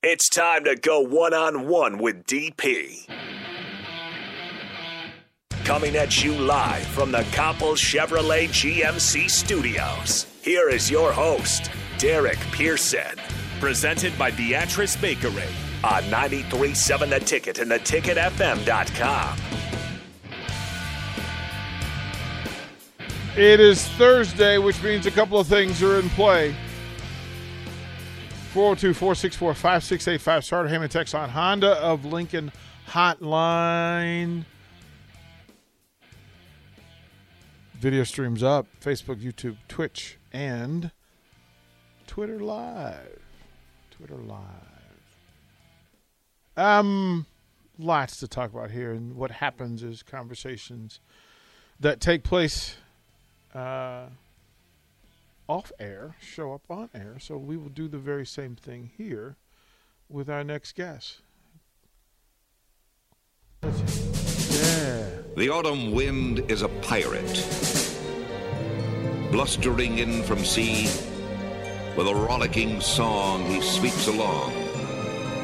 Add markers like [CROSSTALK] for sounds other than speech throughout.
It's time to go one on one with DP. Coming at you live from the Coppel Chevrolet GMC studios. Here is your host, Derek Pearson. Presented by Beatrice Bakery on 93.7 The Ticket and theticketfm.com. It is Thursday, which means a couple of things are in play. 402 464 5685. Starter Hammond text on Honda of Lincoln Hotline. Video streams up Facebook, YouTube, Twitch, and Twitter Live. Twitter Live. Um, lots to talk about here, and what happens is conversations that take place uh, off air show up on air. So we will do the very same thing here with our next guest. Yeah. The autumn wind is a pirate, blustering in from sea. With a rollicking song, he sweeps along,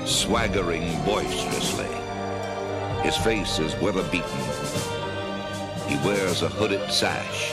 swaggering boisterously. His face is weather beaten. He wears a hooded sash,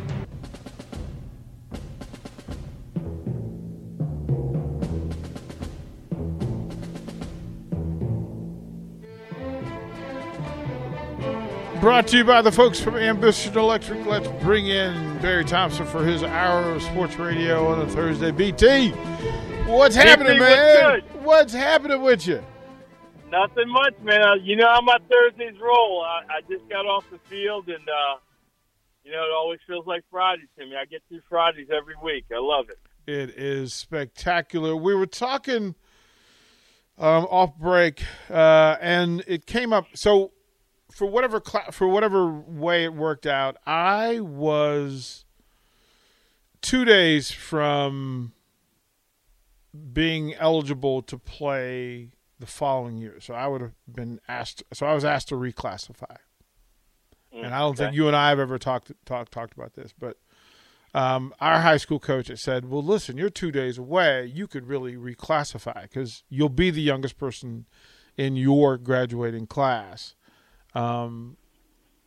Brought to you by the folks from Ambition Electric. Let's bring in Barry Thompson for his hour of sports radio on a Thursday. BT, what's happening, man? what's What's happening with you? Nothing much, man. Uh, you know how my Thursdays roll. I, I just got off the field, and uh, you know it always feels like Fridays to me. I get through Fridays every week. I love it. It is spectacular. We were talking um, off break, uh, and it came up. So, for whatever cla- for whatever way it worked out, I was two days from being eligible to play the following year. So I would have been asked. So I was asked to reclassify, and I don't think you and I have ever talked talked talked about this, but um, our high school coach had said, "Well, listen, you're two days away. You could really reclassify because you'll be the youngest person in your graduating class, um,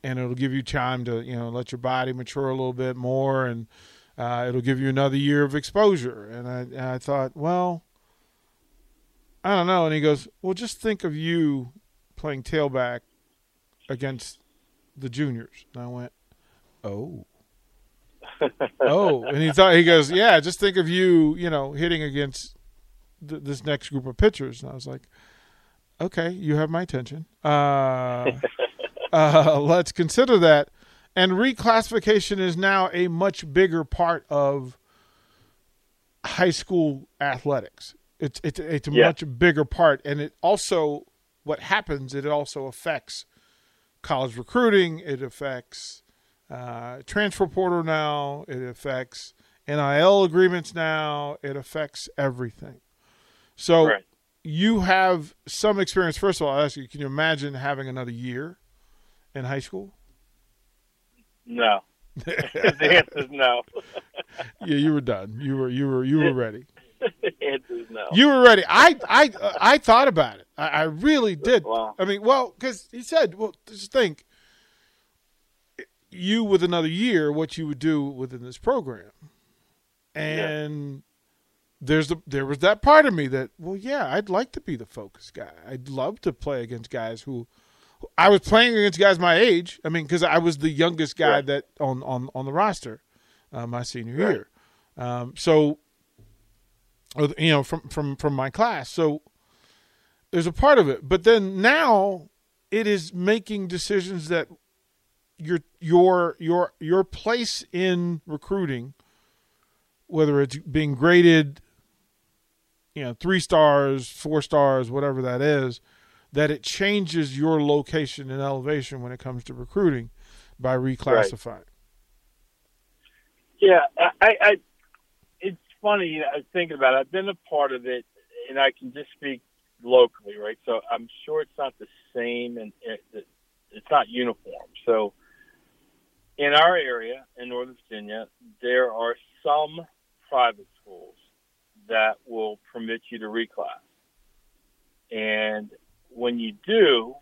and it'll give you time to you know let your body mature a little bit more, and uh, it'll give you another year of exposure." And I, and I thought, well, I don't know. And he goes, "Well, just think of you playing tailback against the juniors." And I went, "Oh." [LAUGHS] oh, and he thought he goes, yeah. Just think of you, you know, hitting against th- this next group of pitchers. And I was like, Okay, you have my attention. Uh, uh, [LAUGHS] let's consider that. And reclassification is now a much bigger part of high school athletics. It's it's it's a Yeah. much bigger part, and it also what happens. It also affects college recruiting. It affects uh, transfer portal now. It affects NIL agreements now. It affects everything. So Right. You have some experience. First of all, I'll ask you: Can you imagine having another year in high school? No. [LAUGHS] the answer is no. [LAUGHS] Yeah, you were done. You were you were you were ready. the [LAUGHS] answer is no. You were ready. I I uh, I thought about it. I, I really did. Wow. I mean, well, because he said, well, just think, you with another year, what you would do within this program, and there's the there was that part of me that, well, yeah, I'd like to be the focus guy. I'd love to play against guys who. I was playing against guys my age. I mean, because I was the youngest guy Right. that on on on the roster, uh, my senior Right. year. Um, so you know from from from my class so there's a part of it but then now it is making decisions that your your your your place in recruiting whether it's being graded you know 3 stars 4 stars whatever that is that it changes your location and elevation when it comes to recruiting by reclassifying Yeah, I, I, it's funny. I thinking about it. I've been a part of it, and I can just speak locally, right? So I'm sure it's not the same, and it, it's not uniform. So in our area in Northern Virginia, there are some private schools that will permit you to reclass, and when you do,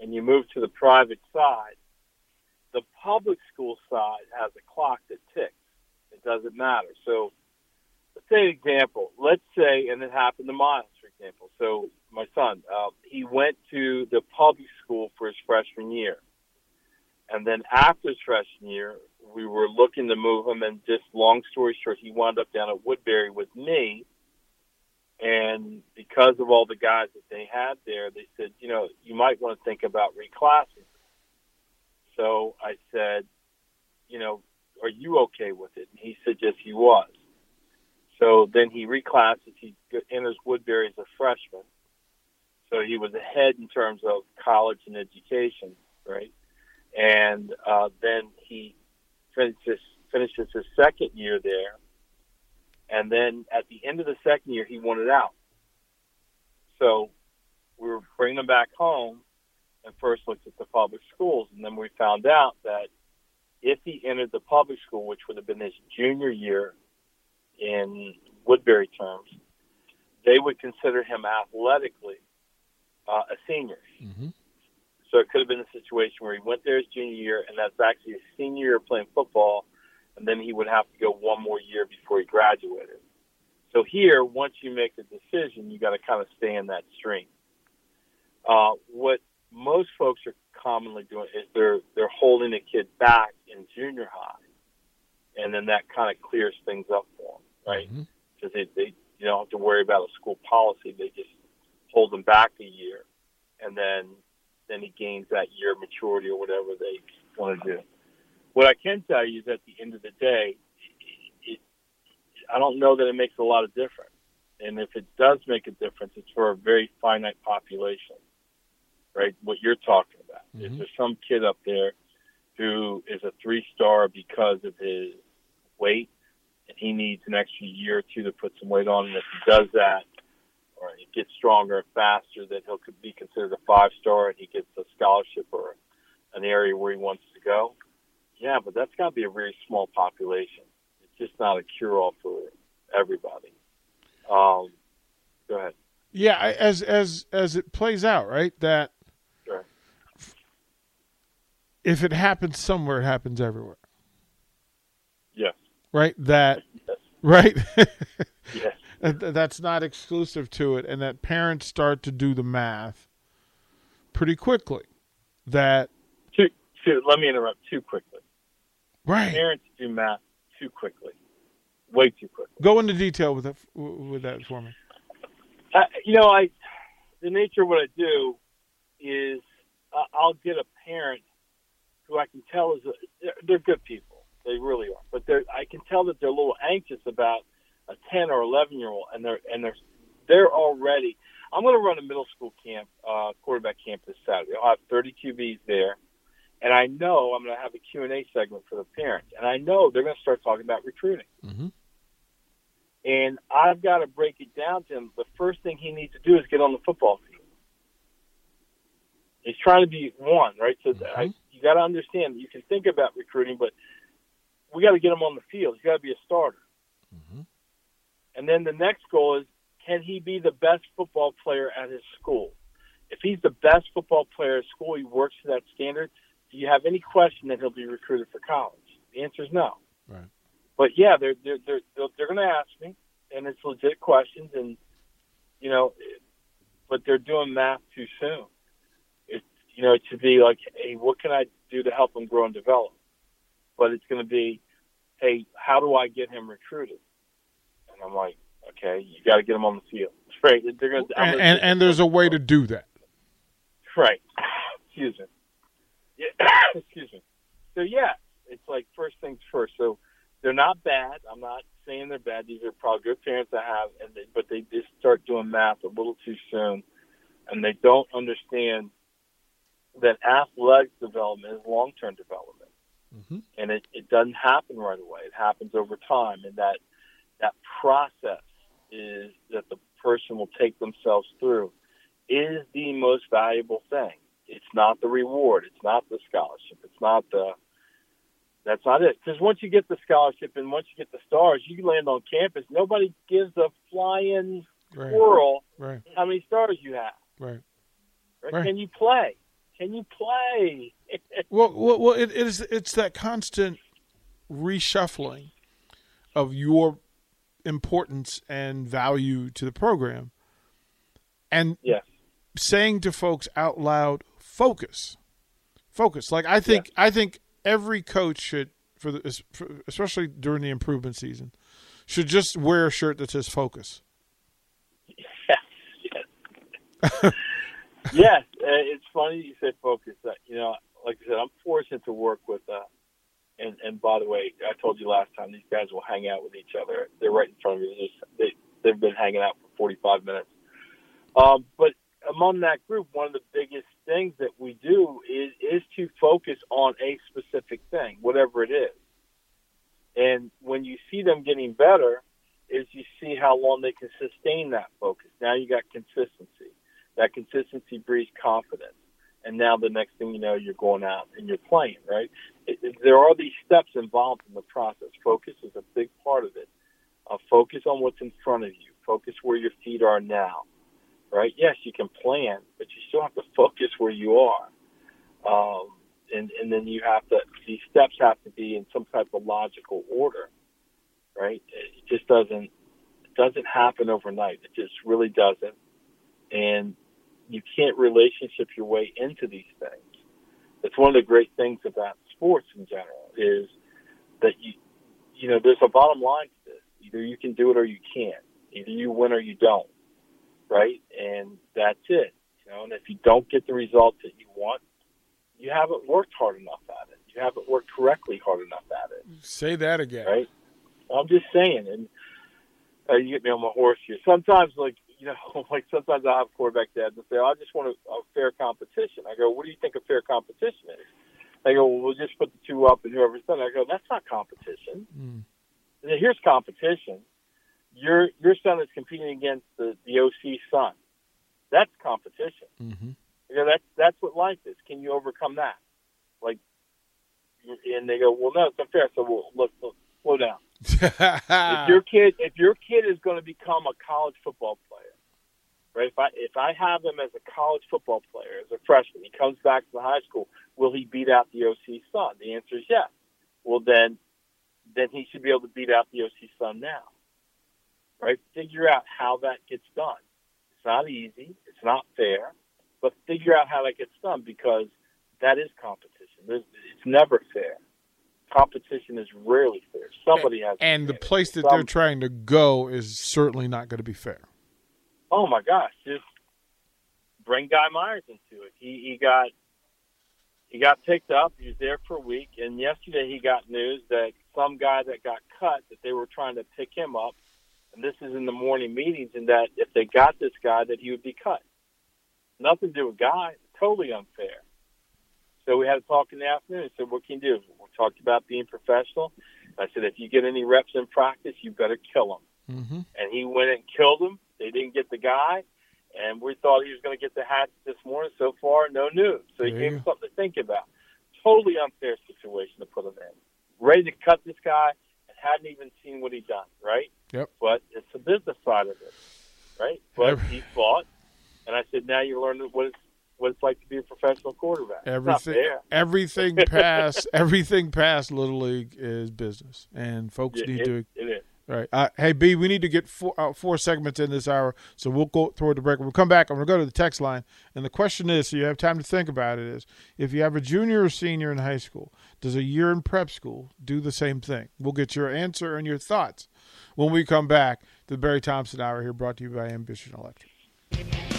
and you move to the private side, the public school side has a clock that ticks. It doesn't matter. So, let's say an example. Let's say, and it happened to Miles, for example. So, my son, uh, he went to the public school for his freshman year. And then after his freshman year, we were looking to move him. And just long story short, he wound up down at Woodberry with me. And because of all the guys that they had there, they said, you know, you might want to think about reclassing. So I said, you know, are you okay with it? And he said, yes, he was. So then he reclasses. He enters Woodberry as a freshman. So he was ahead in terms of college and education, right? And uh, then he finishes finishes his second year there. And then at the end of the second year, he wanted out. So we were bringing him back home and first looked at the public schools. And then we found out that if he entered the public school, which would have been his junior year in Woodberry terms, they would consider him athletically uh, a senior. Mhm. So it could have been a situation where he went there his junior year, and that's actually his senior year playing football, and then he would have to go one more year before he graduated. So here, once you make a decision, you got to kind of stay in that stream. Uh, what most folks are commonly doing is they're they're holding a kid back in junior high, and then that kind of clears things up for them, right? Because they, they you don't have to worry about a school policy; they just hold them back a year, and then then he gains that year of maturity or whatever they want to do. What I can tell you is, at the end of the day, it, I don't know that it makes a lot of difference. And if it does make a difference, it's for a very finite population, right? What you're talking about. Is Mhm. there some kid up there who is a three star because of his weight and he needs an extra year or two to put some weight on? And if he does that, or he gets stronger and faster, then he'll could be considered a five star and he gets a scholarship or an area where he wants to go. Yeah, but that's got to be a very small population. It's just not a cure all for everybody. Um, go ahead. Yeah, as as as it plays out, right? That Sure. if it happens somewhere, it happens everywhere, Yes. right? That Yes. right. [LAUGHS] Yes. That- That's not exclusive to it, and that parents start to do the math pretty quickly. That Too, too, let me interrupt too quickly. right. Parents do math too quickly, way too quickly. Go into detail with that with that for me. Uh, you know, I the nature of what I do is uh, I'll get a parent who I can tell is a, they're, they're good people. They really are, but they're I can tell that they're a little anxious about a ten or eleven year old, and they're and they're they're already. I'm going to run a middle school camp, uh, quarterback camp this Saturday. I'll have 30 QBs there, and I know I'm going to have a Q and A segment for the parents, and I know they're going to start talking about recruiting. Mhm. And I've got to break it down to him. The first thing he needs to do is get on the football field. He's trying to be one, right? So I, you got to understand. You can think about recruiting, but we got to get him on the field. He's got to be a starter. And then the next goal is can he be the best football player at his school? If he's the best football player at school, he works to that standard. Do you have any question that he'll be recruited for college? The answer is no. Right. But yeah, they're they're they're they're, they're going to ask me, and it's legit questions, and you know, but they're doing math too soon. It you know to be like, hey, what can I do to help him grow and develop? But it's going to be, hey, how do I get him recruited? And I'm like, okay, you got to get him on the field. [LAUGHS] Right? They're going to, And, and and there's a way to do that. Right. [LAUGHS] Excuse me. Yeah. [COUGHS] Excuse me. So yeah, it's like first things first. So they're not bad. I'm not saying they're bad. These are probably good parents I have, and they, but they just start doing math a little too soon, and they don't understand that athletic development is long-term development, Mhm. and it, it doesn't happen right away. It happens over time, and that that process is that the person will take themselves through is the most valuable thing. It's not the reward. It's not the scholarship. It's not the. That's not it. Because once you get the scholarship and once you get the stars, you land on campus. Nobody gives a flying Right. squirrel Right. how many stars you have. Right. Right? Right. Can you play? Can you play? [LAUGHS] Well, well, well it, it is. It's that constant reshuffling of your importance and value to the program, and yes. saying to folks out loud, "Focus, focus." Like I think, I think every coach should, for the, for- especially during the improvement season, should just wear a shirt that says "Focus." yes, [LAUGHS] yes. yes, uh, it's funny you said focus. Uh, you know, like I said, I'm fortunate to work with. Uh, and and by the way, I told you last time these guys will hang out with each other. They're right in front of just, they they've been hanging out for 45 minutes. Um, but among that group, one of the biggest things that we do is is to focus on a specific thing, whatever it is. And when you see them getting better, is you see how long they can sustain that focus. Now you got consistency. That consistency breeds confidence. And now the next thing you know, you're going out and you're playing, right? It, it, there are these steps involved in the process. Focus is a big part of it. Uh, focus on what's in front of you. Focus where your feet are now, right? Yes, you can plan, but you still have to focus where you are. Um, and, and then you have to, these steps have to be in some type of logical order, right? It just doesn't, it doesn't happen overnight. It just really doesn't. And you can't relationship your way into these things. It's one of the great things about sports in general is that you, you know, there's a bottom line to this. Either you can do it or you can't. Either you win or you don't, right? And that's it. You know, and if you don't get the results that you want, you haven't worked hard enough at it. You haven't worked correctly hard enough at it, Say that again. right? I'm just saying, and uh, you get me on my horse here. Sometimes, like you know, [LAUGHS] like sometimes I have quarterback dads and say, "I just want a, a fair competition." I go, "What do you think a fair competition is?" They go, "Well, we'll just put the two up, and whoever's done." I go, "That's not competition. Mm. Here's competition. Your your son is competing against the the OC son. That's competition. Mm-hmm. You know, that's that's what life is. Can you overcome that? Like, and they go, "Well, no, it's unfair." So, well, look, look slow down. [LAUGHS] if your kid if your kid is going to become a college football player, right? If I if I have him as a college football player as a freshman, he comes back to the high school. Will he beat out the OC son? The answer is yes. Well, then then he should be able to beat out the OC son now, right? Figure out how that gets done. It's not easy. It's not fair, but figure out how that gets done because that is competition. There's, it's never fair. Competition is rarely fair. Somebody has. to and the place that Some- they're trying to go is certainly not going to be fair. Oh my gosh, just bring Guy Myers into it. He he got he got picked up. He was there for a week, and yesterday he got news that some guy that got cut that they were trying to pick him up, and this is in the morning meetings, and that if they got this guy, that he would be cut. Nothing to do with Guy. Totally unfair. So we had a talk in the afternoon. I said, "What can you do?" We talked about being professional. I said, "If you get any reps in practice, you better kill him." Mm-hmm. And he went and killed him. They didn't get the guy and we thought he was going to get the hat this morning. So far, no news. So he There gave him something to think about. Totally unfair situation to put him in. Ready to cut this guy and hadn't even seen what he done. Right? Yep. But it's the business side of it, right? But Every- he fought, and I said, now you learn what it's what it's like to be a professional quarterback. Everything, everything [LAUGHS] past, everything past little league is business, and folks Yeah, need it, to it is. Right. Uh, hey, B, we need to get four, uh, four segments in this hour, so we'll go toward the break. We'll come back, I'm going to go to the text line. And the question is so you have time to think about it is if you have a junior or senior in high school, does a year in prep school do the same thing? We'll get your answer and your thoughts when we come back. To the Barry Thompson Hour here brought to you by Ambition Electric.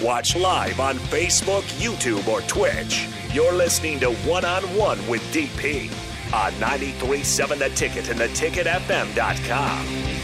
Watch live on Facebook, YouTube, or Twitch. You're listening to One on One with DP on 937 The Ticket and theticketfm.com.